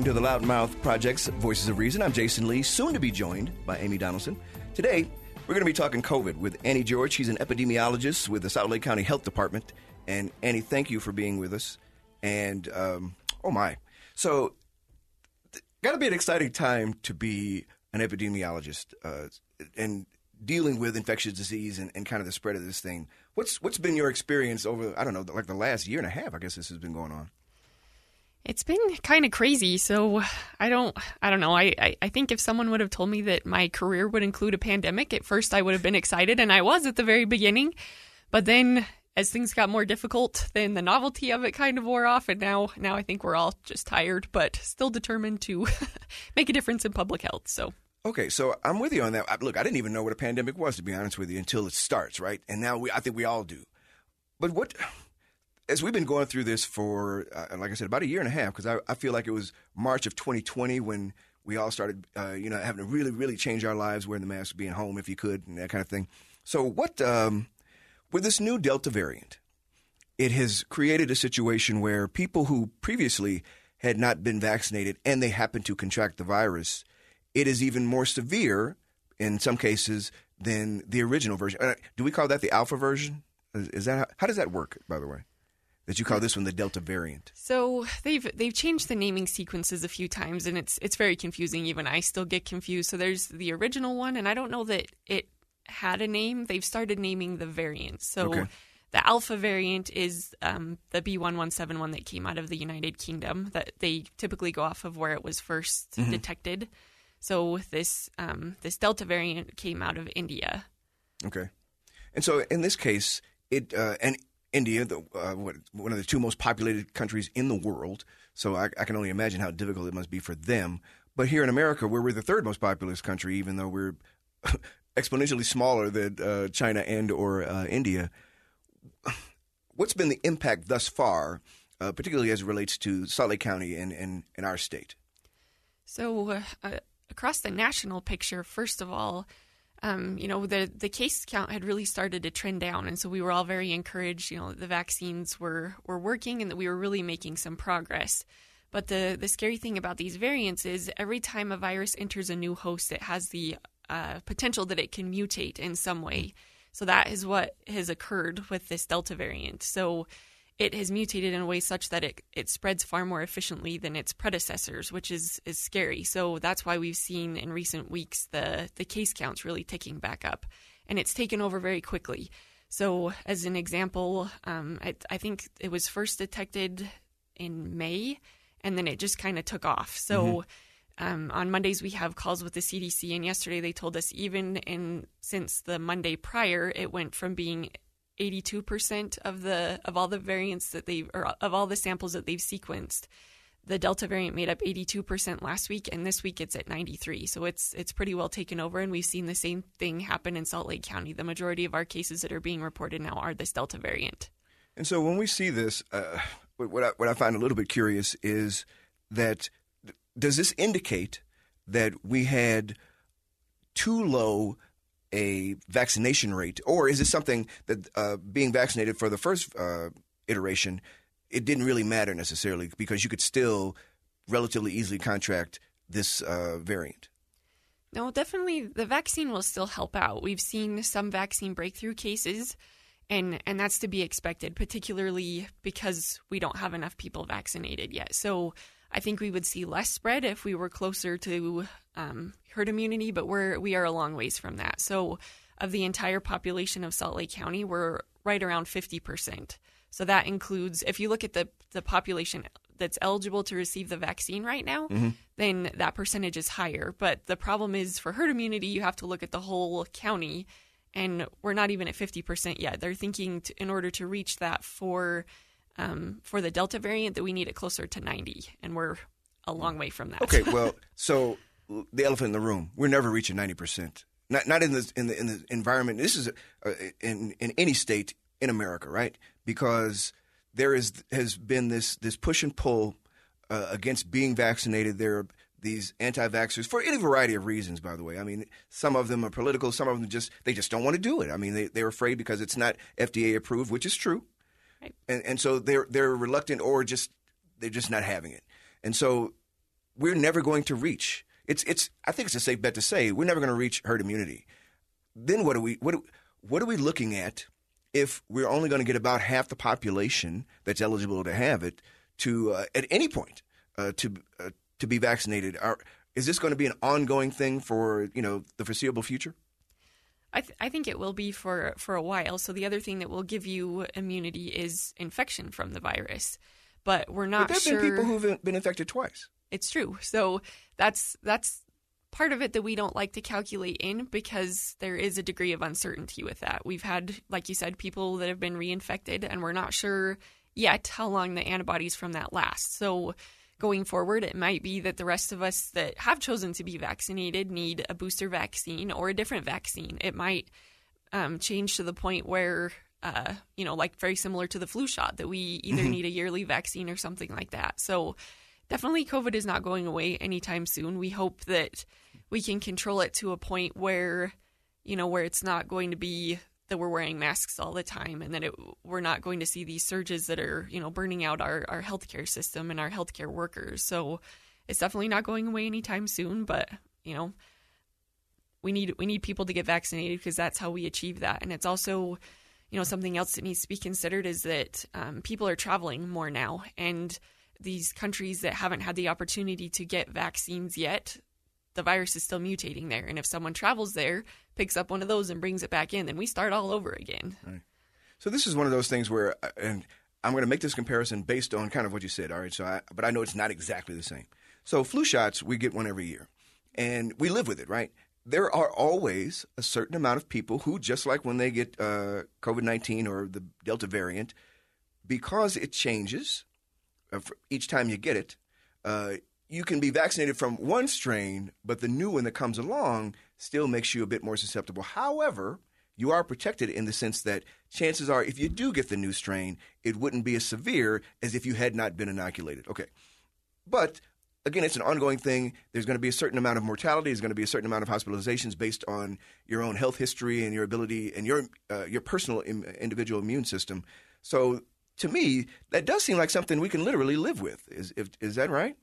Welcome to the Loudmouth Project's Voices of Reason. I'm Jason Lee, soon to be joined by Amy Donaldson. Today, we're going to be talking COVID with Annie George. She's an epidemiologist with the Salt Lake County Health Department. And Annie, thank you for being with us. And um, oh my, so th- got to be an exciting time to be an epidemiologist uh, and dealing with infectious disease and, and kind of the spread of this thing. What's what's been your experience over I don't know like the last year and a half? I guess this has been going on. It's been kind of crazy. So I don't, I don't know. I, I, I think if someone would have told me that my career would include a pandemic, at first I would have been excited, and I was at the very beginning. But then, as things got more difficult, then the novelty of it kind of wore off, and now, now I think we're all just tired, but still determined to make a difference in public health. So. Okay, so I'm with you on that. Look, I didn't even know what a pandemic was, to be honest with you, until it starts, right? And now we, I think we all do. But what, as we've been going through this for, uh, like I said, about a year and a half, because I, I feel like it was March of 2020 when we all started, uh, you know, having to really, really change our lives, wearing the mask, being home if you could, and that kind of thing. So, what, um, with this new Delta variant, it has created a situation where people who previously had not been vaccinated and they happen to contract the virus, it is even more severe in some cases than the original version. Uh, Do we call that the alpha version? Is, that how, how does that work? By the way, that you call this one the Delta variant? So they've they've changed the naming sequences a few times, and it's it's very confusing. Even I still get confused. So there's the original one, and I don't know that it had a name. They've started naming the variants. So Okay. the alpha variant is um, the B one one seven one that came out of the United Kingdom. That they typically go off of where it was 1st detected. So this um, this Delta variant came out of India. Okay, and so in this case, it uh, and India, the, uh, one of the two most populated countries in the world. So I, I can only imagine how difficult it must be for them. But here in America, where we're the third most populous country, even though we're exponentially smaller than uh, China and or uh, India, what's been the impact thus far, uh, particularly as it relates to Salt Lake County and, and, and our state? So, uh, across the national picture, first of all, um, you know, the, the case count had really started to trend down. And so we were all very encouraged, you know, the vaccines were, were working and that we were really making some progress. But the, the scary thing about these variants is every time a virus enters a new host, it has the uh, potential that it can mutate in some way. So that is what has occurred with this Delta variant. So it has mutated in a way such that it, it spreads far more efficiently than its predecessors, which is, is scary. So that's why we've seen in recent weeks the, the case counts really ticking back up. And it's taken over very quickly. So, as an example, um, I, I think it was first detected in May, and then it just kind of took off. So, um, on Mondays we have calls with the CDC, and yesterday they told us even in since the Monday prior, it went from being 82% of the of all the variants that they or of all the samples that they've sequenced the delta variant made up 82% last week and this week it's at 93 so it's it's pretty well taken over and we've seen the same thing happen in Salt Lake County. The majority of our cases that are being reported now are this delta variant. And so when we see this, uh, what, I, what I find a little bit curious is that does this indicate that we had too low a vaccination rate, or is this something that uh, being vaccinated for the first uh, iteration, it didn't really matter necessarily because you could still relatively easily contract this uh, variant? No, definitely the vaccine will still help out. We've seen some vaccine breakthrough cases and and that's to be expected, particularly because we don't have enough people vaccinated yet. So I think we would see less spread if we were closer to um, herd immunity, but we're we are a long ways from that. So of the entire population of Salt Lake County, we're right around fifty percent. So that includes if you look at the the population that's eligible to receive the vaccine right now, then that percentage is higher. But the problem is for herd immunity, you have to look at the whole county, and we're not even at 50% yet. They're thinking to, in order to reach that for um, for the Delta variant that we need it closer to 90, and we're a long way from that. Okay, well, so the elephant in the room, we're never reaching 90%. Not, not in the in the in the environment. This is uh, in in any state in America, right? Because there is has been this this push and pull uh, against being vaccinated. There are these anti-vaxxers for any variety of reasons. By the way, I mean some of them are political, some of them just they just don't want to do it. I mean they they're afraid because it's not FDA approved, which is true, Right. and and so they're they're reluctant or just they're just not having it, and so we're never going to reach. It's it's. I think it's a safe bet to say we're never going to reach herd immunity. Then what are we what are, what are we looking at if we're only going to get about half the population that's eligible to have it to uh, at any point uh, to uh, to be vaccinated? Are, is this going to be an ongoing thing for you know the foreseeable future? I, th- I think it will be for for a while. So the other thing that will give you immunity is infection from the virus, but we're But not there have sure. been people who've been infected twice. it's true. So that's that's part of it that we don't like to calculate in because there is a degree of uncertainty with that. We've had, like you said, people that have been reinfected, and we're not sure yet how long the antibodies from that last. So going forward, it might be that the rest of us that have chosen to be vaccinated need a booster vaccine or a different vaccine. It might um, change to the point where, uh, you know, like very similar to the flu shot, that we either need a yearly vaccine or something like that. So definitely COVID is not going away anytime soon. We hope that we can control it to a point where, you know, where it's not going to be that we're wearing masks all the time and that it, we're not going to see these surges that are, you know, burning out our, our healthcare system and our healthcare workers. So it's definitely not going away anytime soon, but, you know, we need we need people to get vaccinated because that's how we achieve that. And it's also, you know, something else that needs to be considered is that um, people are traveling more now, and these countries that haven't had the opportunity to get vaccines yet, the virus is still mutating there. And if someone travels there, picks up one of those and brings it back in, then we start all over again. So this is one of those things where, uh, and I'm going to make this comparison based on kind of what you said. All right, so I, but I know it's not exactly the same. So flu shots, we get one every year, and we live with it, right? There are always a certain amount of people who, just like when they get uh, COVID 19 or the Delta variant, because it changes uh, each time you get it, uh, you can be vaccinated from one strain, but the new one that comes along still makes you a bit more susceptible. However, you are protected in the sense that chances are, if you do get the new strain, it wouldn't be as severe as if you had not been inoculated. Okay. But again, it's an ongoing thing. There's going to be a certain amount of mortality. There's going to be a certain amount of hospitalizations based on your own health history and your ability and your uh, your personal Im- individual immune system. So, to me, that does seem like something we can literally live with. Is if, is that right?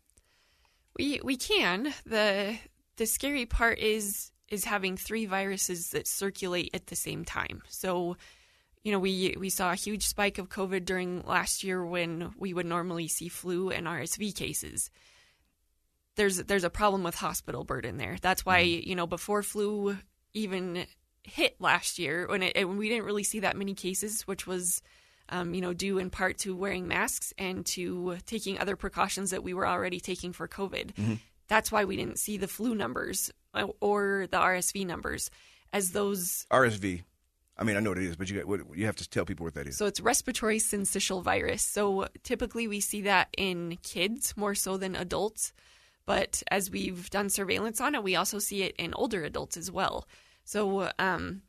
We we can. the The scary part is is having three viruses that circulate at the same time. So, you know, we we saw a huge spike of COVID during last year when we would normally see flu and RSV cases. There's there's a problem with hospital burden there. That's why mm-hmm. you know before flu even hit last year when it, when we didn't really see that many cases, which was um, you know, due in part to wearing masks and to taking other precautions that we were already taking for COVID. That's why we didn't see the flu numbers uh, or the RSV numbers as those. RSV. I mean, I know what it is, but you got, you have to tell people what that is. So it's respiratory syncytial virus. So typically we see that in kids more so than adults. But as we've done surveillance on it, we also see it in older adults as well. So um,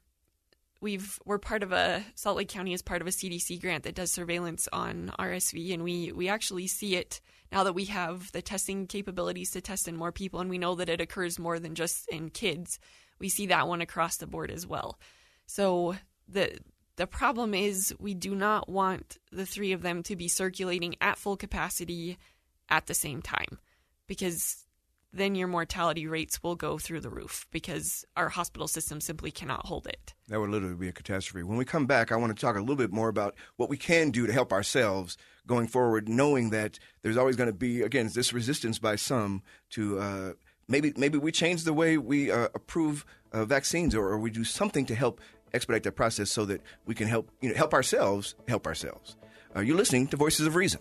we've we're part of a Salt Lake County is part of a CDC grant that does surveillance on RSV, and we we actually see it now that we have the testing capabilities to test in more people, and we know that it occurs more than just in kids. We see that one across the board as well. So the the problem is we do not want the three of them to be circulating at full capacity at the same time because then your mortality rates will go through the roof because our hospital system simply cannot hold it. That would literally be a catastrophe. When we come back, I want to talk a little bit more about what we can do to help ourselves going forward, knowing that there's always going to be, again, this resistance by some to uh, maybe maybe we change the way we uh, approve uh, vaccines, or, or we do something to help expedite that process so that we can help you know help ourselves help ourselves. Uh, you're listening to Voices of Reason.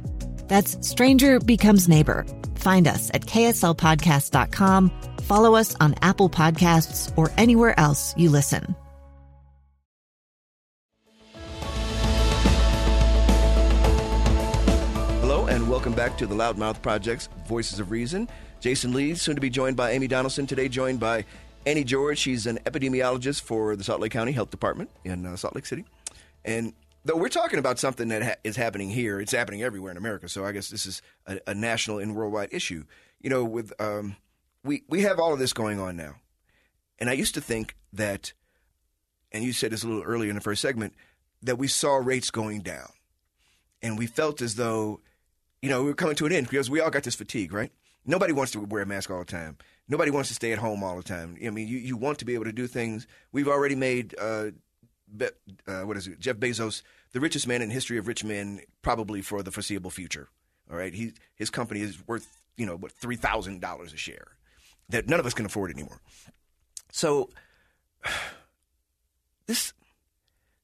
That's Stranger Becomes Neighbor Find us at kslpodcast.com, follow us on Apple Podcasts, or anywhere else you listen. Hello, and welcome back to the Loudmouth Project's Voices of Reason. Jason Lee, soon to be joined by Amy Donaldson. Today, joined by Annie George. She's an epidemiologist for the Salt Lake County Health Department in uh, Salt Lake City. And though we're talking about something that ha- is happening here, it's happening everywhere in America. So I guess this is a, a national and worldwide issue. You know, with um, we we have all of this going on now, and I used to think that, and you said this a little earlier in the first segment, that we saw rates going down, and we felt as though, you know, we were coming to an end because we all got this fatigue, right? Nobody wants to wear a mask all the time. Nobody wants to stay at home all the time. I mean, you, you want to be able to do things. We've already made uh, Be- uh, what is it? Jeff Bezos, the richest man in history of rich men, probably for the foreseeable future. All right, he his company is worth you know what three thousand dollars a share that none of us can afford anymore. So this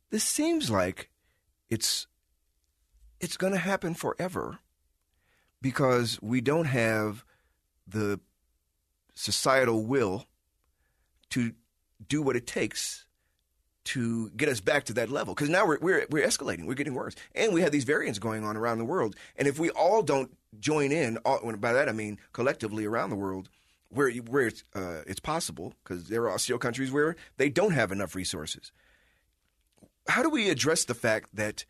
this seems like it's it's going to happen forever because we don't have the societal will to do what it takes to get us back to that level. Because now we're, we're we're escalating we're getting worse. And we have these variants going on around the world. And if we all don't join in all, by that i mean collectively around the world where where it's, uh, it's possible because there are still countries where they don't have enough resources. How do we address the fact that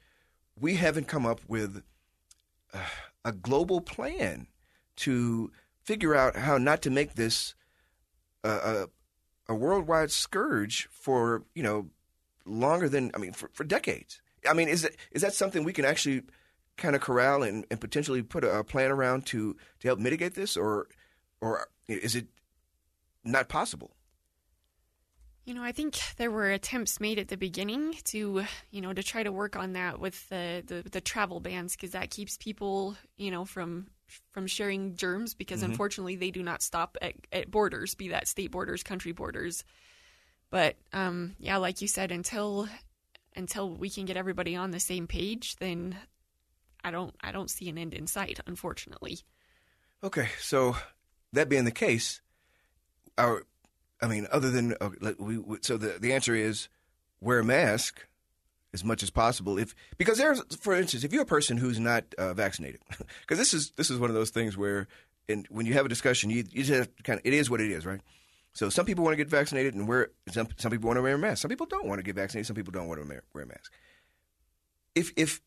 we haven't come up with uh, a global plan to figure out how not to make this uh, a, a worldwide scourge for you know longer than I mean for, for decades. I mean, is it is that something we can actually kind of corral and, and potentially put a, a plan around to to help mitigate this, or or is it not possible? You know, I think there were attempts made at the beginning to, you know, to try to work on that with the the, the travel bans because that keeps people, you know, from from sharing germs because mm-hmm. unfortunately they do not stop at, at borders, be that state borders, country borders. But um, yeah, like you said, until until we can get everybody on the same page, then I don't I don't see an end in sight, unfortunately. Okay, so that being the case, our I mean, other than uh, we, so the the answer is wear a mask as much as possible. If because there's, for instance, if you're a person who's not uh, vaccinated, because this is this is one of those things where, and when you have a discussion, you you just kind of it is what it is, right? So some people want to get vaccinated and wear some some people want to wear a mask. Some people don't want to get vaccinated. Some people don't want to wear a mask. If if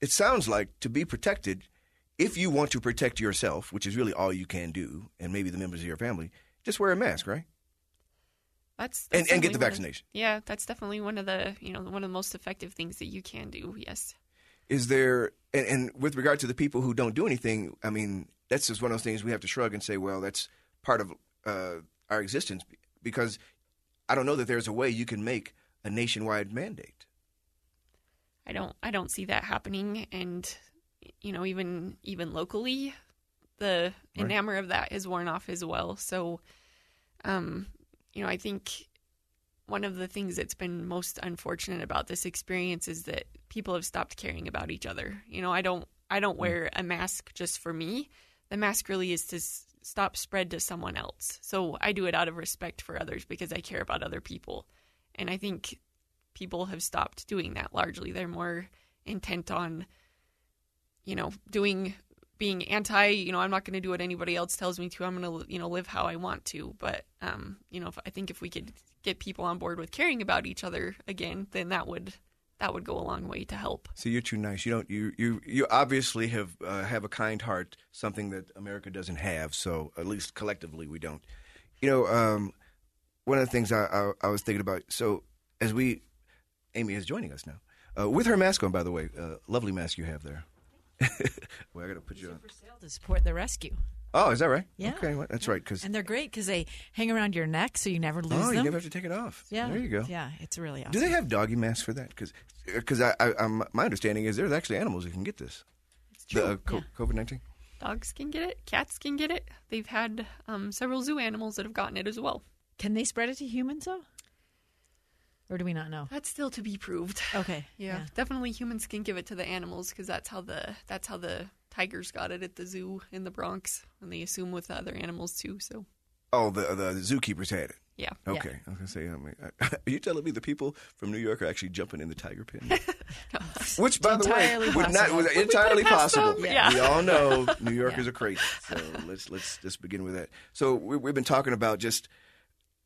it sounds like to be protected, if you want to protect yourself, which is really all you can do, and maybe the members of your family, just wear a mask, right? That's, that's and, and get the vaccination. Of, yeah, that's definitely one of the you know one of the most effective things that you can do. Yes. Is there and, and with regard to the people who don't do anything? I mean, that's just one of those things we have to shrug and say, well, that's part of uh, our existence because I don't know that there's a way you can make a nationwide mandate. I don't I don't see that happening and you know even even locally the right. enamor of that is worn off as well. So um you know, I think one of the things that's been most unfortunate about this experience is that people have stopped caring about each other. You know, I don't I don't mm. wear a mask just for me. The mask really is to stop spread to someone else. So I do it out of respect for others because I care about other people. And I think people have stopped doing that largely. They're more intent on, you know, doing being anti, you know, I'm not going to do what anybody else tells me to. I'm going to, you know, live how I want to. But, um, you know, if, I think if we could get people on board with caring about each other again, then that would that would go a long way to help. See, you're too nice. You don't. You you you obviously have uh, have a kind heart, something that America doesn't have. So at least collectively, we don't. You know, um, one of the things I, I, I was thinking about. So as we, Amy is joining us now uh, with her mask on. By the way, uh, lovely mask you have there. well, I got to put you on. for sale to support the rescue. Oh, is that right? Yeah. Okay, well, that's right. Because And they're great because they hang around your neck so you never lose oh, them. you never have to take it off. yeah. there you go. Yeah, it's really awesome. Do they have doggy masks for that? Because I, I, I'm, my understanding is there's actually animals that can get this. It's true. The, uh, co- COVID nineteen. Dogs can get it, cats can get it. They've had um, several zoo animals that have gotten it as well. Can they spread it to humans though? Or do we not know? That's still to be proved. Okay. Yeah, definitely humans can give it to the animals because that's how the that's how the tigers got it at the zoo in the Bronx, and they assume with the other animals too. So Oh, the the zookeepers had it. yeah, Okay, I was gonna say. I mean, are you telling me the people from New York are actually jumping in the tiger pen? Which, by the way, would not was entirely possible. Yeah. We all know New Yorkers Yeah. are crazy. So let's let's just begin with that. So we, we've been talking about just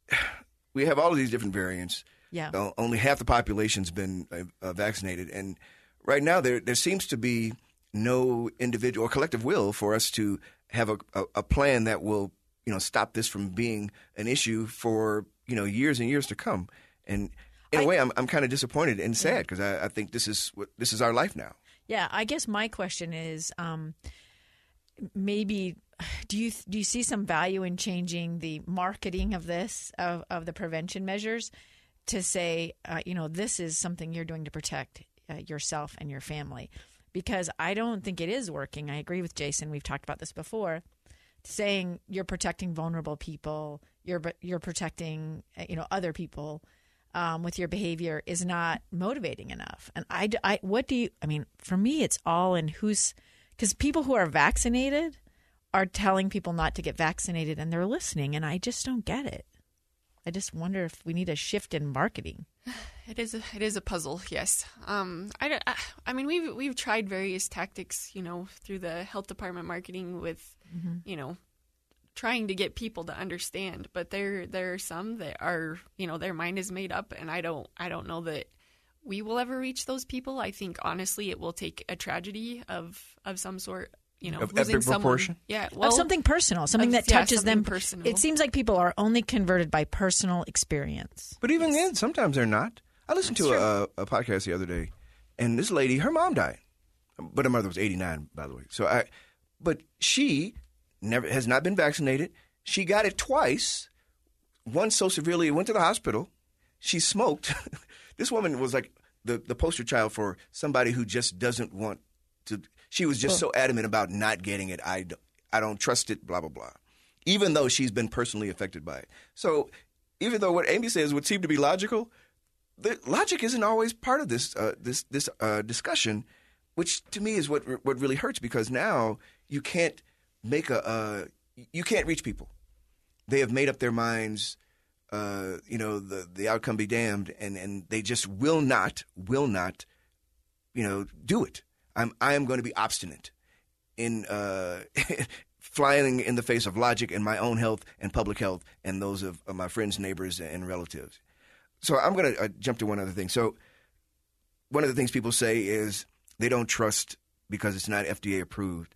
we have all of these different variants. Yeah. Uh, only half the population's been uh, uh, vaccinated, and right now there there seems to be no individual or collective will for us to have a, a, a plan that will you know stop this from being an issue for you know years and years to come. And in a way, I'm I'm kind of disappointed and sad because I, I think this is what this is our life now. Yeah, I guess my question is um, maybe do you do you see some value in changing the marketing of this of, of the prevention measures to say uh, you know this is something you're doing to protect uh, yourself and your family because I don't think it is working. I agree with Jason. We've talked about this before. Saying you're protecting vulnerable people, you're you're protecting uh, you know other people um, with your behavior is not motivating enough. And I, I, what do you, I mean, for me, it's all in who's, because people who are vaccinated are telling people not to get vaccinated and they're listening. And I just don't get it. I just wonder if we need a shift in marketing. it is a, it is a puzzle. Yes, um, I, I I mean we've we've tried various tactics, you know, through the health department marketing with, you know, trying to get people to understand. But there there are some that are you know their mind is made up, and I don't I don't know that we will ever reach those people. I think honestly, it will take a tragedy of of some sort. You know, Of losing epic someone. proportion? Yeah, well, of something personal, something of- that yeah, touches something them. personal. It seems like people are only converted by personal experience. But even then, sometimes they're not. I listened to a, a podcast the other day, and this lady, her mom died, but her mother was 89, by the way. So I, but she never has not been vaccinated. She got it twice. Once so severely, it went to the hospital. She smoked. this woman was like the the poster child for somebody who just doesn't want to. She was just so adamant about not getting it. I don't, I don't trust it. Blah blah blah. Even though she's been personally affected by it. So even though what Amy says would seem to be logical, the logic isn't always part of this uh, this this uh, discussion, which to me is what what really hurts because now you can't make a uh, you can't reach people. They have made up their minds. Uh, you know the the outcome be damned, and and they just will not will not, you know, do it. I'm I am going to be obstinate in uh, flying in the face of logic and my own health and public health and those of, of my friends, neighbors, and relatives. So I'm going to uh, jump to one other thing. So one of the things people say is they don't trust because it's not FDA approved.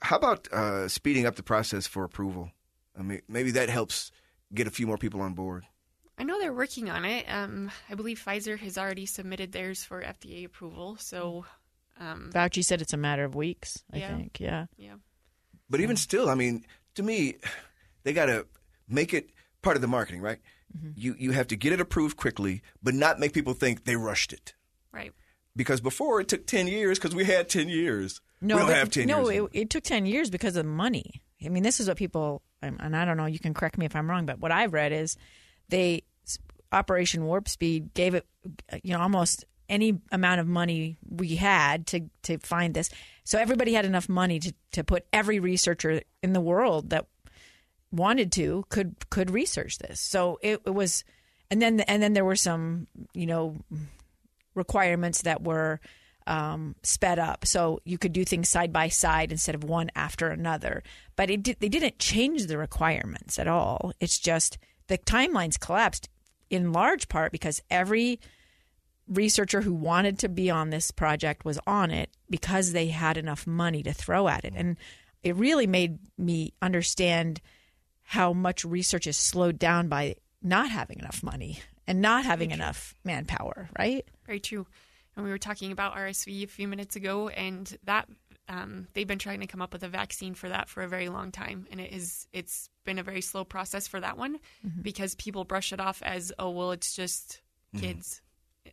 How about uh, speeding up the process for approval? I mean, maybe that helps get a few more people on board. I know they're working on it. Um, I believe Pfizer has already submitted theirs for FDA approval. So, um, Fauci said it's a matter of weeks. I Yeah. think. Yeah. yeah. But even still, I mean, to me, they got to make it part of the marketing, right? You you have to get it approved quickly, but not make people think they rushed it. Right. Because before it took ten years, because we had ten years. No, we don't but- have ten no, years. it, it took ten years because of money. I mean, this is what people, um, and I don't know. You can correct me if I'm wrong, but what I've read is they Operation Warp Speed gave it, you know, almost any amount of money we had to to find this. So everybody had enough money to to put every researcher in the world that wanted to could could research this. So it, it was, and then and then there were some, you know, requirements that were um, sped up, so you could do things side by side instead of one after another. But it did, they didn't change the requirements at all. It's just the timelines collapsed in large part because every researcher who wanted to be on this project was on it because they had enough money to throw at it. And it really made me understand how much research is slowed down by not having enough money and not having enough manpower, right? Very true. And we were talking about RSV a few minutes ago, and that um, they've been trying to come up with a vaccine for that for a very long time, and it is it's been a very slow process for that one Mm-hmm. because people brush it off as oh well it's just kids.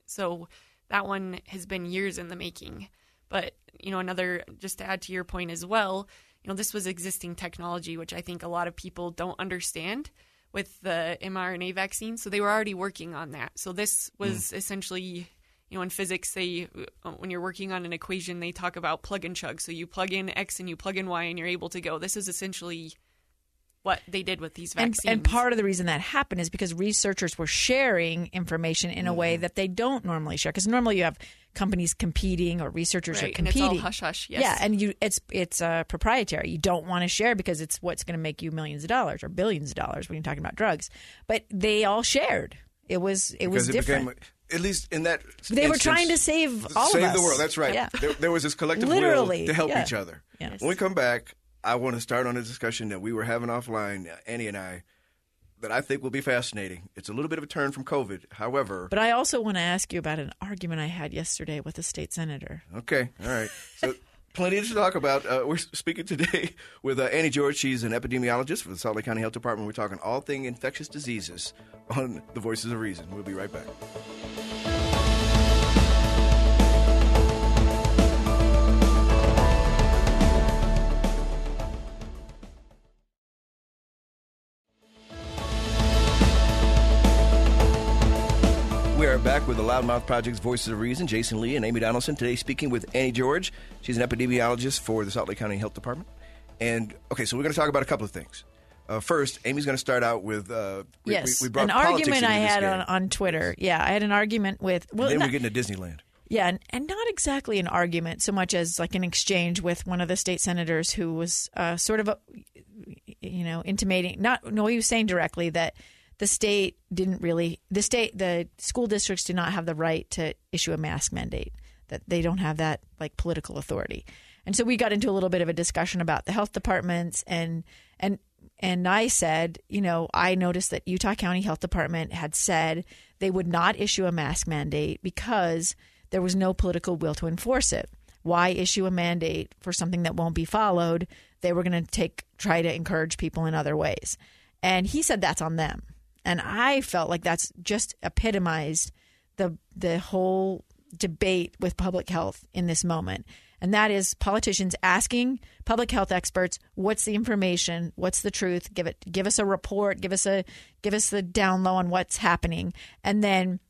So that one has been years in the making. But you know another just to add to your point as well, you know this was existing technology which I think a lot of people don't understand with the mRNA vaccine. So they were already working on that. So this was essentially you know, in physics, they uh, when you're working on an equation, they talk about plug and chug. So you plug in X and you plug in Y, and you're able to go. This is essentially what they did with these vaccines. and part of the reason that happened is because researchers were sharing information in a way Mm-hmm. that they don't normally share. Because normally you have companies competing or researchers Right, are and it's all competing. hush hush, yes. Yeah, and you it's it's uh, proprietary. You don't want to share because it's what's going to make you millions of dollars or billions of dollars when you're talking about drugs. But they all shared. It was it was because it different. became at least in that They were trying to save all of save us. the world. That's right. Yeah. There, there was this collective Literally, will to help yeah. each other. Yes. When we come back, I want to start on a discussion that we were having offline, Annie and I, that I think will be fascinating. It's a little bit of a turn from COVID. However, But I also want to ask you about an argument I had yesterday with a state senator. okay, all right. So plenty to talk about. Uh, we're speaking today with uh, Annie George. She's an epidemiologist for the Salt Lake County Health Department. We're talking all thing infectious diseases on the Voices of Reason. We'll be right back. We are back with the Loudmouth Project's Voices of Reason, Jason Lee and Amy Donaldson. Today, speaking with Annie George. She's an epidemiologist for the Salt Lake County Health Department. And okay, so we're going to talk about a couple of things. Uh, first, Amy's going to start out with uh, we, yes, we, we an argument I had on, on Twitter. Yeah, I had an argument with. Well, then not- we get into Disneyland. Yeah, and, and not exactly an argument so much as like an exchange with one of the state senators who was uh, sort of, a, you know, intimating. Not no, he was saying directly that the state didn't really the state the school districts do not have the right to issue a mask mandate. That they don't have that like political authority. And so we got into a little bit of a discussion about the health departments and and and I said, you know, I noticed that Utah County Health Department had said they would not issue a mask mandate because there was no political will to enforce it. Why issue a mandate for something that won't be followed? They were going to take try to encourage people in other ways. And he said that's on them. And I felt like that's just epitomized the the whole debate with public health in this moment. And that is politicians asking public health experts, what's the information? What's the truth? Give it give us a report, give us a give us the down low on what's happening. And then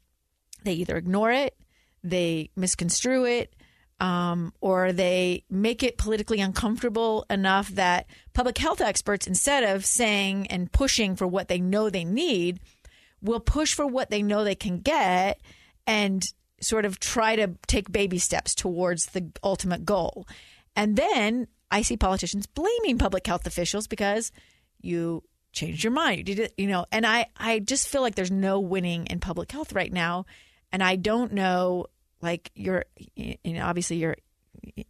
they either ignore it, they misconstrue it, um, or they make it politically uncomfortable enough that public health experts, instead of saying and pushing for what they know they need, will push for what they know they can get and sort of try to take baby steps towards the ultimate goal. And then I see politicians blaming public health officials because you changed your mind. You did it, you know, and I, I just feel like there's no winning in public health right now. And I don't know, like you're, you know, obviously you're,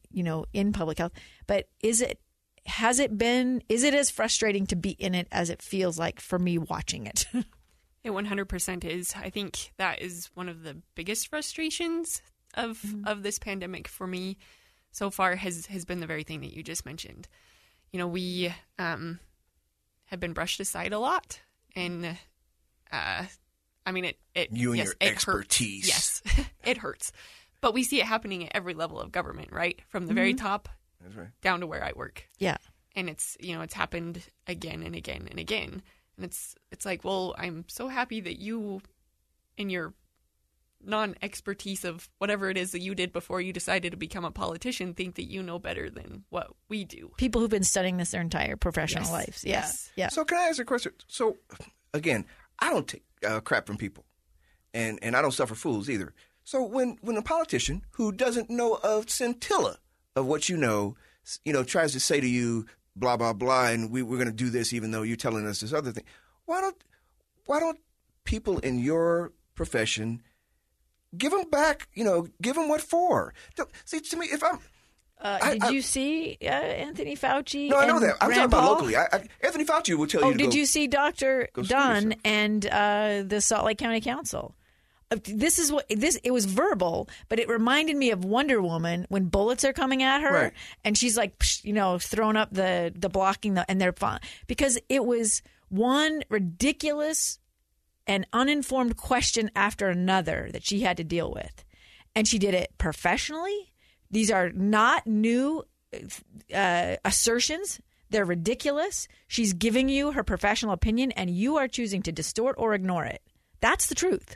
you know, in public health, but is it, has it been, is it as frustrating to be in it as it feels like for me watching it? It 100% is. I think that is one of the biggest frustrations of of this pandemic for me so far has has been the very thing that you just mentioned. You know, we um, have been brushed aside a lot, and uh, I mean, it it You and yes, your expertise. Hurts. Yes, it hurts, but we see it happening at every level of government, right? From the very top That's right. down to where I work yeah. and it's you know it's happened again and again and again and it's it's like well i'm so happy that you in your non-expertise of whatever it is that you did before you decided to become a politician think that you know better than what we do People who've been studying this their entire professional Yes. lives. Yeah. Yes. Yeah. So can I ask a question? So again, I don't take uh, crap from people, and and I don't suffer fools either. So when when a politician who doesn't know a scintilla of what you know, you know, tries to say to you blah blah blah, and we, we're going to do this even though you're telling us this other thing, why don't why don't people in your profession give them back? You know, give them what for? See, to me, if I'm Uh, I- did I- you see uh, Anthony Fauci? no, I know that. I'm talking about locally. I, Anthony Fauci will tell Oh, you. To did go- you see Dr. go Dunn and uh, the Salt Lake County Council? This is what this. It was verbal, but it reminded me of Wonder Woman when bullets are coming at her, Right. and she's like, you know, throwing up the the blocking the, and they're fine because it was one ridiculous and uninformed question after another that she had to deal with, and she did it professionally. These are not new uh, assertions. They're ridiculous. She's giving you her professional opinion, and you are choosing to distort or ignore it. That's the truth.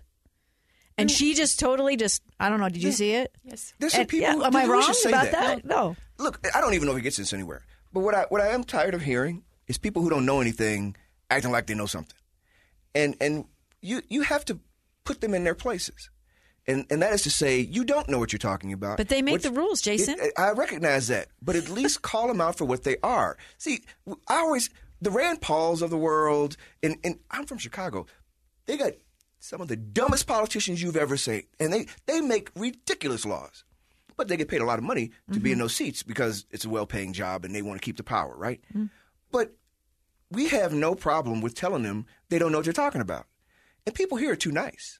And she just totally just, I don't know, did you see it? Yes. There's some And- people. yeah, who- am I we wrong should say about that? No. Look, I don't even know if he gets this anywhere. But what I what I am tired of hearing is people who don't know anything acting like they know something, and and you you have to put them in their places, and and that is to say you don't know what you're talking about. But they make What- the rules, Jason. it- I recognize that, but at least call them out for what they are. See, I always the Rand Pauls of the world, and and I'm from Chicago. They got some of the dumbest politicians you've ever seen, and they they make ridiculous laws but they get paid a lot of money to be in those seats because it's a well-paying job and they want to keep the power, right? But we have no problem with telling them they don't know what they're talking about, and people here are too nice.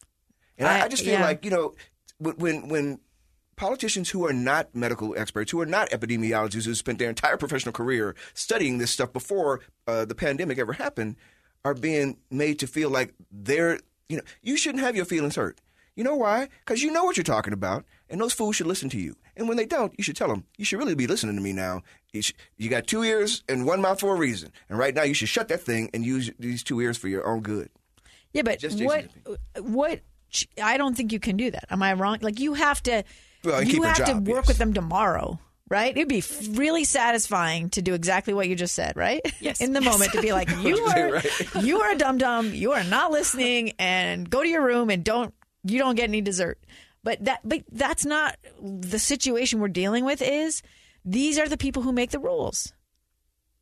And I, I- just feel yeah. like you know when- when when politicians who are not medical experts, who are not epidemiologists, who spent their entire professional career studying this stuff before uh, the pandemic ever happened, are being made to feel like they're you know you shouldn't have your feelings hurt. You know why? Because you know what you're talking about, and those fools should listen to you. And when they don't, you should tell them, you should really be listening to me now. You, you got two ears and one mouth for a reason. And right now, you should shut that thing and use these two ears for your own good. Yeah, but Just what, what, I don't think you can do that. Am I wrong? Like, you have to, Well, you have to work yes. with them tomorrow. Right? It'd be f- really satisfying to do exactly what you just said, right? Yes. In the moment to be like, you are, Right. you are a dum dum. You are not listening, and go to your room and don't, you don't get any dessert. But that, but that's not the situation we're dealing with. Is these are the people who make the rules.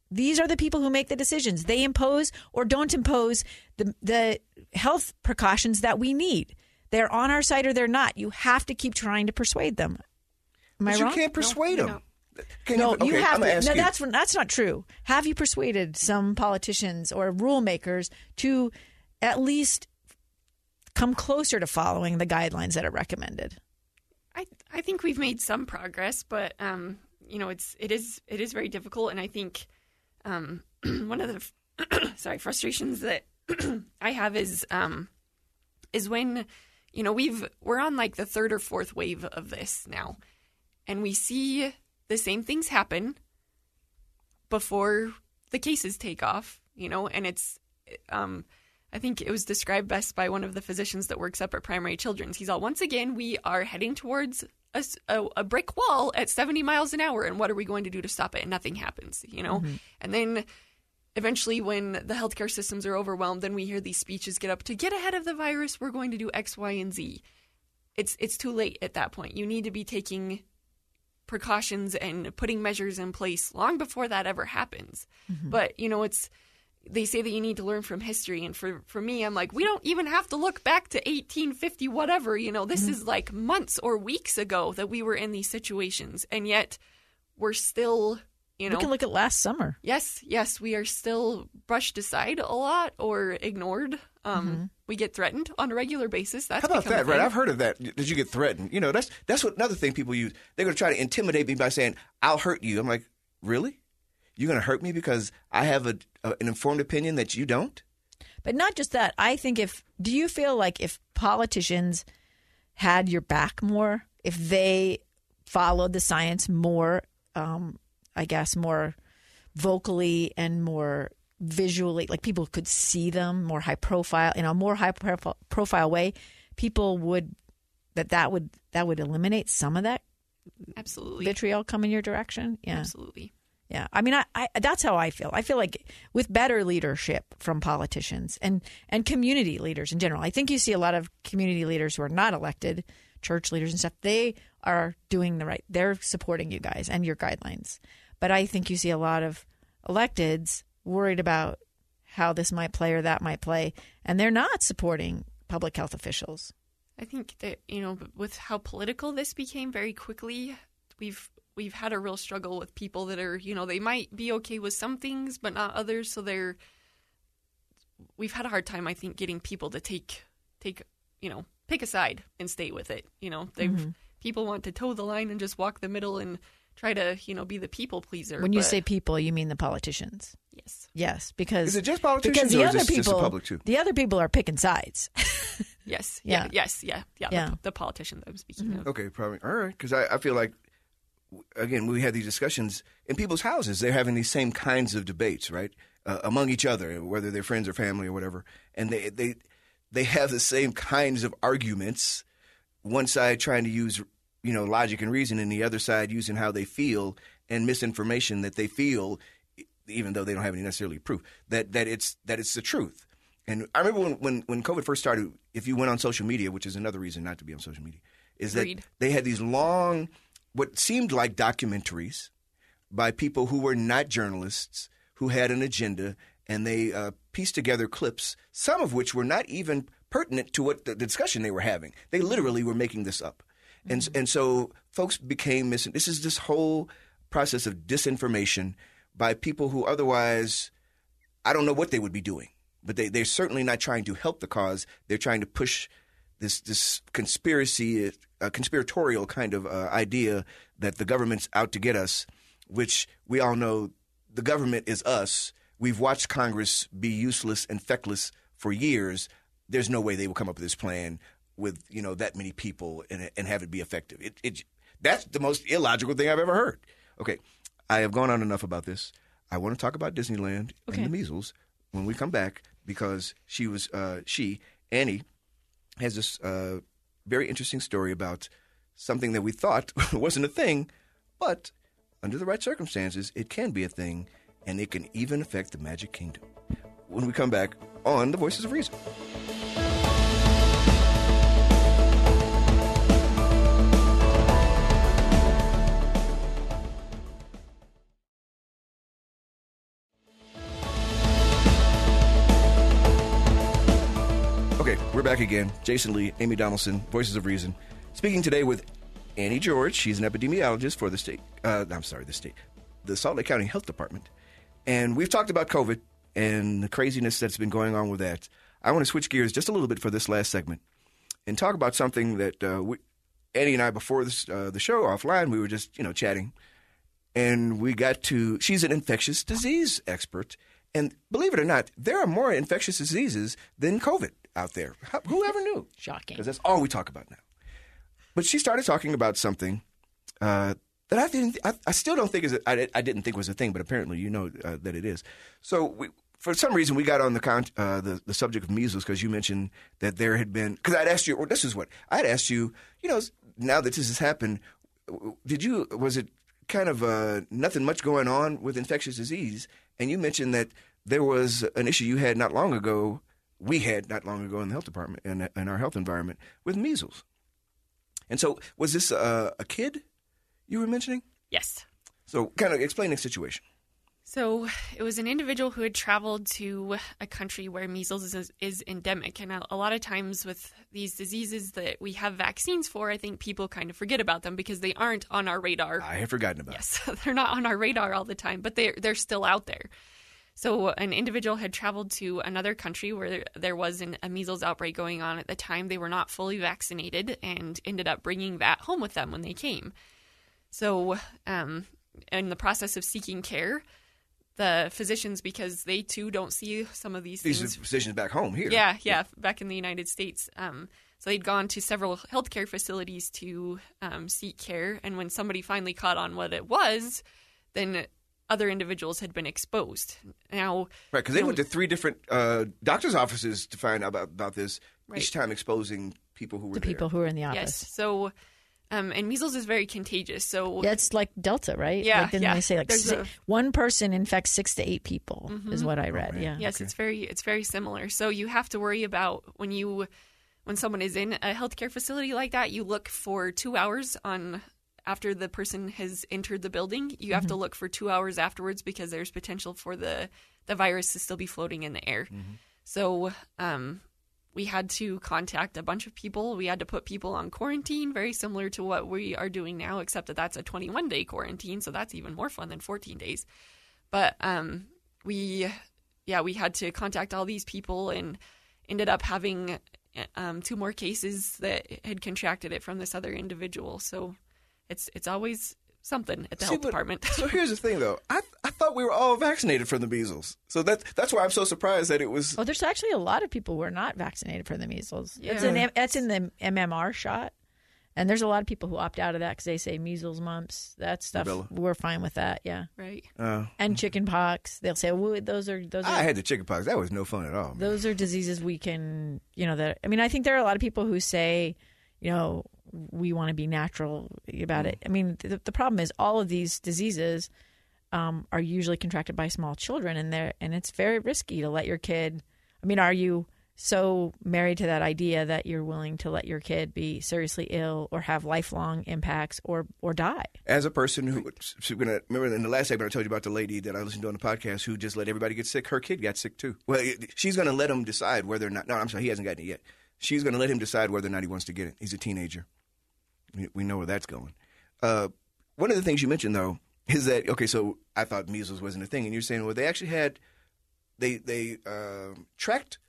These are the people who make the decisions. They impose or don't impose the the health precautions that we need. They're on our side or they're not. You have to keep trying to persuade them. Am I But wrong? you can't persuade them. no. Can no, okay, you have I'm gonna No, you. that's that's not true. Have you persuaded some politicians or rule makers to at least come closer to following the guidelines that are recommended? I I think we've made some progress, but um, you know, it's it is it is very difficult, and I think um, one of the sorry frustrations that I have is um, is when you know we've we're on like the third or fourth wave of this now, and we see the same things happen before the cases take off, you know, and it's um, I think it was described best by one of the physicians that works up at Primary Children's. He's all, once again, we are heading towards a brick wall at 70 miles an hour, and what are we going to do to stop it? And nothing happens, you know? And then eventually, when the healthcare systems are overwhelmed, then we hear these speeches get up to get ahead of the virus, we're going to do X, Y, and Z. It's, it's too late at that point. You need to be taking precautions and putting measures in place long before that ever happens. Mm-hmm. But, you know, it's they say that you need to learn from history and for for me I'm like we don't even have to look back to 1850 whatever, you know. This mm-hmm. is like months or weeks ago that we were in these situations and yet we're still, you know, we can look at last summer. yes, yes, we are still brushed aside a lot or ignored. Um, We get threatened on a regular basis. That's How about that, right? I've heard of that. Did you get threatened? You know, that's that's what another thing people use. They're going to try to intimidate me by saying, "I'll hurt you." I'm like, really? You're going to hurt me because I have a, a, an informed opinion that you don't? But not just that. I think if do you feel like if politicians had your back more, if they followed the science more, um, I guess more vocally and more visually, like people could see them more high profile in a more high profile, way, people would that that would that would eliminate some of that Absolutely. vitriol coming your direction. Yeah. Absolutely. Yeah, I mean, I, I that's how I feel. I feel like with better leadership from politicians and and community leaders in general. I think you see a lot of community leaders who are not elected church leaders and stuff, they are doing the right. They're supporting you guys and your guidelines. But I think you see a lot of electeds worried about how this might play or that might play, and they're not supporting public health officials. I think that you know, with how political this became very quickly, we've we've had a real struggle with people that are you know they might be okay with some things but not others. So they're we've had a hard time, I think, getting people to take take you know pick a side and stay with it. You know, they Mm-hmm. people want to toe the line and just walk the middle and try to you know be the people pleaser. When you but- say people, you mean the politicians. Yes, Yes, because Is it just politicians because the or is other this just the people, public too? the other people are picking sides. yes, Yeah. yeah, yes, yeah, yeah, Yeah. The, the politician that I'm speaking of. Okay, probably. All right, because I, I feel like, again, we had these discussions in people's houses. They're having these same kinds of debates, right, uh, among each other, whether they're friends or family or whatever, and they they they have the same kinds of arguments. One side trying to use, you know, logic and reason, and the other side using how they feel and misinformation that they feel, even though they don't have any necessarily proof that that it's that it's the truth. And I remember when, when, when COVID first started, if you went on social media, which is another reason not to be on social media, is that they had these long, what seemed like documentaries by people who were not journalists, who had an agenda, and they uh, pieced together clips, some of which were not even pertinent to what the discussion they were having. They literally were making this up. And, and so folks became missing. This is this whole process of disinformation by people who otherwise I don't know what they would be doing, but they, they're certainly not trying to help the cause. They're trying to push this this conspiracy, uh, conspiratorial kind of uh, idea that the government's out to get us, which we all know the government is us. We've watched Congress be useless and feckless for years. There's no way they will come up with this plan with you know that many people and, and have it be effective. It, it that's the most illogical thing I've ever heard. Okay, I have gone on enough about this. I want to talk about Disneyland Okay. and the measles when we come back because she was uh, she Annie has this uh, very interesting story about something that we thought wasn't a thing, but under the right circumstances, it can be a thing, and it can even affect the Magic Kingdom. When we come back on the Voices of Reason. Back again. Jason Lee, Amy Donaldson, Voices of Reason, speaking today with Annie George. She's an epidemiologist for the state. Uh, I'm sorry, the state, the Salt Lake County Health Department, and we've talked about COVID and the craziness that's been going on with that. I want to switch gears just a little bit for this last segment and talk about something that uh, we, Annie and I before this, uh, the show offline we were just you know chatting, and we got to. She's an infectious disease expert. And believe it or not, there are more infectious diseases than COVID out there. How, whoever knew? Shocking. Because that's all we talk about now. But she started talking about something uh, that I didn't. I, I still don't think is. A, I, I didn't think was a thing, but apparently you know uh, that it is. So we, for some reason, we got on the con, uh, the, the subject of measles because you mentioned that there had been. Because I'd asked you. Or this is what I'd asked you. You know, now that this has happened, did you? Was it kind of uh, nothing much going on with infectious disease? And you mentioned that there was an issue you had not long ago. We had not long ago in the health department and in our health environment with measles. And so, was this uh, a kid you were mentioning? Yes. So, kind of explain the situation. So it was an individual who had traveled to a country where measles is, is endemic. And a, a lot of times with these diseases that we have vaccines for, I think people kind of forget about them because they aren't on our radar. I had forgotten about. Yes, they're not on our radar all the time, but they're they're still out there. So an individual had traveled to another country where there was an, a measles outbreak going on at the time. They were not fully vaccinated and ended up bringing that home with them when they came. So, um, in the process of seeking care, the physicians, because they too don't see some of these These things are physicians back home here. yeah, yeah, back in the United States. Um, so they'd gone to several healthcare facilities to um, seek care, and when somebody finally caught on what it was, then other individuals had been exposed. Now, Right, because they know, went to three different uh, doctors' offices to find out about, about this, Right. each time exposing people who were the there. people who are in the office. yes. So, um, and measles is very contagious. So Yeah, it's like Delta, right? Yeah, Like, didn't yeah. they say like There's si- a- one person infects six to eight people? Is what I read. man. yeah. Yes, it's very it's very similar. So you have to worry about when you when someone is in a healthcare facility like that, you look for two hours on after the person has entered the building. You have to look for two hours afterwards because there's potential for the the virus to still be floating in the air. So um, we had to contact a bunch of people. We had to put people on quarantine, very similar to what we are doing now, except that that's a 21 day quarantine. So that's even more fun than 14 days. But um, we, yeah, we had to contact all these people and ended up having um, two more cases that had contracted it from this other individual. So it's it's always something at the See, health but- department. so here's the thing, though. I I thought we were all vaccinated from the measles, so that's that's why I'm so surprised that it was. Oh, there's actually a lot of people who are not vaccinated for the measles. It's, Yeah. an, M- that's in the MMR shot. And there's a lot of people who opt out of that because they say measles, mumps, that stuff. Rubella. We're fine with that, yeah. right. Uh, And chicken pox. They'll say, well, those are those are I had the chickenpox. That was no fun at all. man. those are diseases we can, you know, that. I mean, I think there are a lot of people who say, you know, we want to be natural about it. I mean, the, the problem is all of these diseases um, are usually contracted by small children, and they're and it's very risky to let your kid. I mean, are you so married to that idea that you're willing to let your kid be seriously ill or have lifelong impacts or or die? As a person who, gonna, remember in the last segment I told you about the lady that I listened to on the podcast who just let everybody get sick. Her kid got sick too. Well, she's going to let him decide whether or not. No, I'm sorry, he hasn't gotten it yet. She's going to let him decide whether or not he wants to get it. He's a teenager. We, know where that's going. Uh, one of the things you mentioned though is that okay. So I thought measles wasn't a thing, and you're saying well they actually had they they um tracked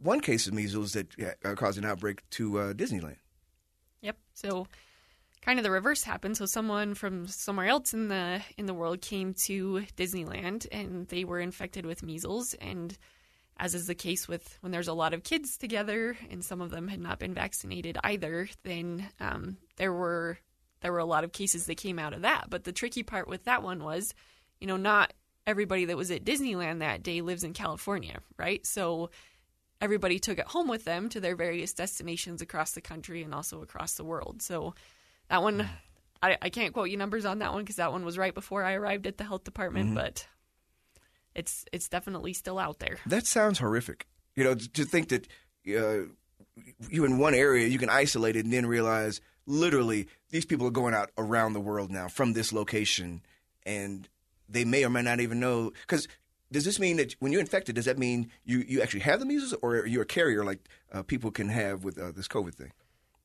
one case of measles that uh, caused an outbreak to uh, Disneyland. Yep. So kind of the reverse happened. So someone from somewhere else in the in the world came to Disneyland and they were infected with measles and as is the case with when there's a lot of kids together and some of them had not been vaccinated either, then um, there were there were a lot of cases that came out of that. But the tricky part with that one was, you know, not everybody that was at Disneyland that day lives in California, right? So everybody took it home with them to their various destinations across the country and also across the world. So that one, I, I can't quote you numbers on that one because that one was right before I arrived at the health department, but it's it's definitely still out there. That sounds horrific. You know, to think that uh, you in one area you can isolate it and then realize literally these people are going out around the world now from this location, and they may or may not even know. Because does this mean that when you're infected, does that mean you you actually have the measles, or you're a carrier like uh, people can have with uh, this COVID thing?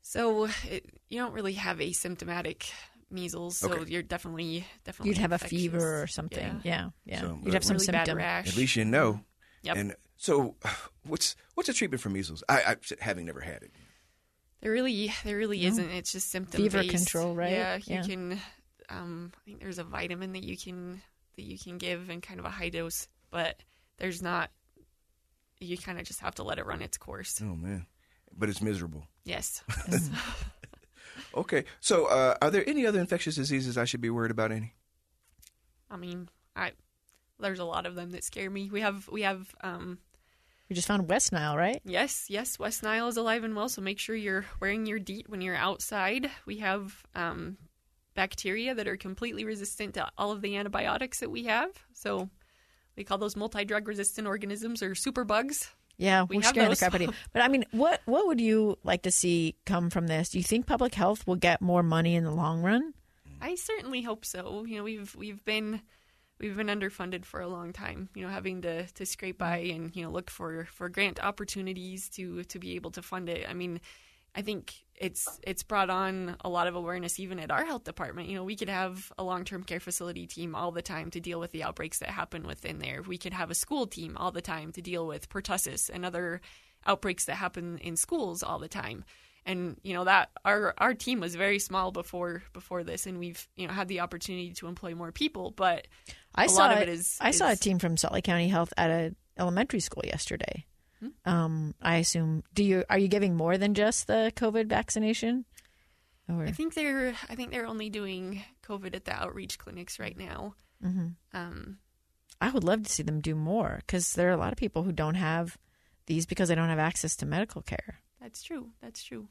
So it, you don't really have asymptomatic measles, so Okay. you're definitely definitely You'd have a fever or something. Yeah. Yeah, yeah. So, You'd have some Really bad symptoms. rash. At least you know. Yep. And so, what's what's the treatment for measles? I, I having never had it. There really, there really isn't. It's just symptom Fever based. control, right? Yeah, you Yeah. can. Um, I think there's a vitamin that you can that you can give and kind of a high dose, but there's not. You kind of just have to let it run its course. Oh man, but it's miserable. Yes. Okay, so uh, are there any other infectious diseases I should be worried about? Any? I mean, I there's a lot of them that scare me. We have we have um, We just found West Nile, right? Yes, yes, West Nile is alive and well, so make sure you're wearing your DEET when you're outside. We have um, bacteria that are completely resistant to all of the antibiotics that we have. So we call those multi drug resistant organisms or superbugs. Yeah, We we're have scaring the those. crap out of you. But I mean, what what would you like to see come from this? Do you think public health will get more money in the long run? I certainly hope so. You know, we've we've been we've been underfunded for a long time. You know, having to to scrape by and you know look for for grant opportunities to to be able to fund it. I mean, I think it's it's brought on a lot of awareness even at our health department. You know, we could have a long term care facility team all the time to deal with the outbreaks that happen within there. We could have a school team all the time to deal with pertussis and other outbreaks that happen in schools all the time. And you know that our our team was very small before before this, and we've you know had the opportunity to employ more people. But I a saw lot of it- is I saw a team from Salt Lake County Health at a elementary school yesterday. Hmm. Um, I assume. Do you are you giving more than just the COVID vaccination? Or I think they're I think they're only doing COVID at the outreach clinics right now. Mm-hmm. Um, I would love to see them do more because there are a lot of people who don't have these because they don't have access to medical care. that's true. That's true.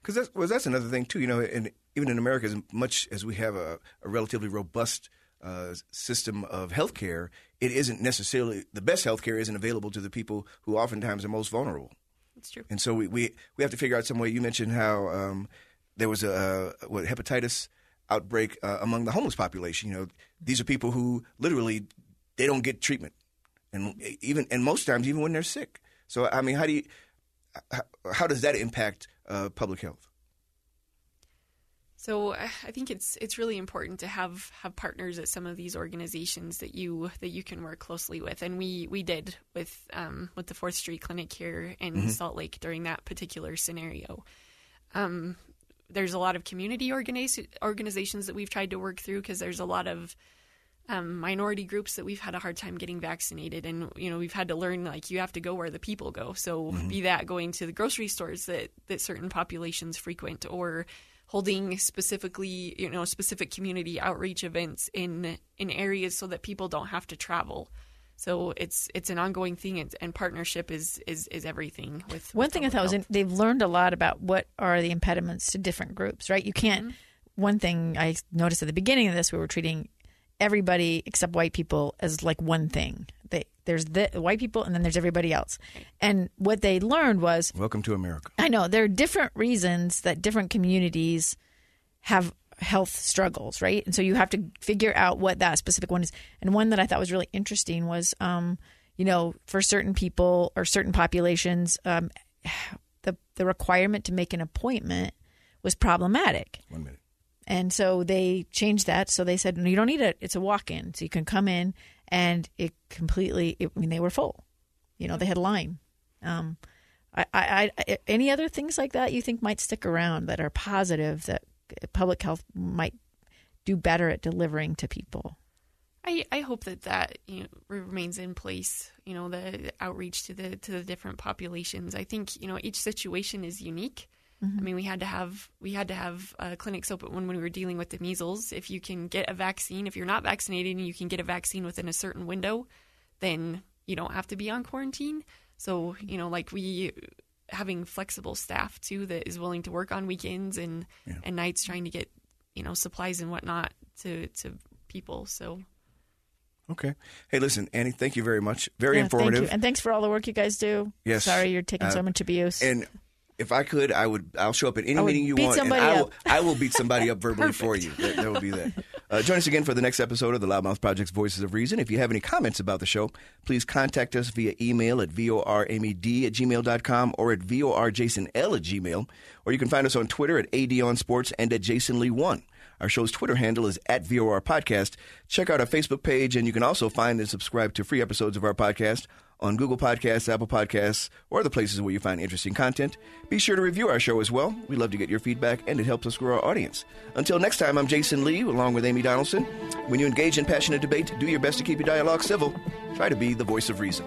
Because that's well, that's another thing too. You know, and even in America, as much as we have a, a relatively robust uh, system of healthcare, it isn't necessarily the best healthcare isn't available to the people who oftentimes are most vulnerable. That's true. And so we, we, we have to figure out some way. You mentioned how um, there was a, a what hepatitis outbreak uh, among the homeless population. You know, these are people who literally they don't get treatment, and even and most times even when they're sick. So I mean, how do you how, how does that impact uh, public health? So I think it's it's really important to have have partners at some of these organizations that you that you can work closely with, and we we did with um, with the Fourth Street Clinic here in mm-hmm. Salt Lake during that particular scenario. Um, there's a lot of community organiz- organizations that we've tried to work through because there's a lot of um, minority groups that we've had a hard time getting vaccinated, and you know we've had to learn like you have to go where the people go. So mm-hmm. be that going to the grocery stores that that certain populations frequent, or holding specifically you know specific community outreach events in in areas so that people don't have to travel. So it's it's an ongoing thing, and partnership is is is everything. With one thing I thought was in, they've learned a lot about what are the impediments to different groups, right? You can't. Mm-hmm. One thing I noticed at the beginning of this, we were treating everybody except white people as like one thing. They, there's the white people and then there's everybody else. And what they learned was Welcome to America. I know there are different reasons that different communities have health struggles, right? And so you have to figure out what that specific one is. And one that I thought was really interesting was um, you know, for certain people or certain populations, um, the the requirement to make an appointment was problematic. One minute. And so they changed that. So they said, no, you don't need it. It's a walk in. So you can come in and it completely, it, I mean, they were full. You know, they had a line. Um, I, I, I, any other things like that you think might stick around that are positive that public health might do better at delivering to people? I, I hope that that you know, remains in place. You know, the outreach to the to the different populations. I think you know each situation is unique, Mm-hmm. I mean, we had to have we had to have uh, clinics open when, when we were dealing with the measles. If you can get a vaccine, if you're not vaccinated and you can get a vaccine within a certain window, then you don't have to be on quarantine. So you know, like we having flexible staff too that is willing to work on weekends and yeah. and nights, trying to get you know supplies and whatnot to to people. So Okay. Hey, listen, Annie, thank you very much. Very yeah, informative. And thanks for all the work you guys do. Yes. Sorry you're taking uh, so much abuse. And if I could, I would. I'll show up at any meeting you want, and I will, I will beat somebody up verbally for you. That, that will be that. Uh, join us again for the next episode of the Loudmouth Project's Voices of Reason. If you have any comments about the show, please contact us via email at voramed at gmail.com or at vorjasonl at gmail. Or you can find us on Twitter at adonsports and at jasonlee1. Our show's Twitter handle is at VOR Podcast. Check out our Facebook page, and you can also find and subscribe to free episodes of our podcast on Google Podcasts, Apple Podcasts, or other places where you find interesting content. Be sure to review our show as well. We love to get your feedback, and it helps us grow our audience. Until next time, I'm Jason Lee, along with Amy Donaldson. When you engage in passionate debate, do your best to keep your dialogue civil. Try to be the voice of reason.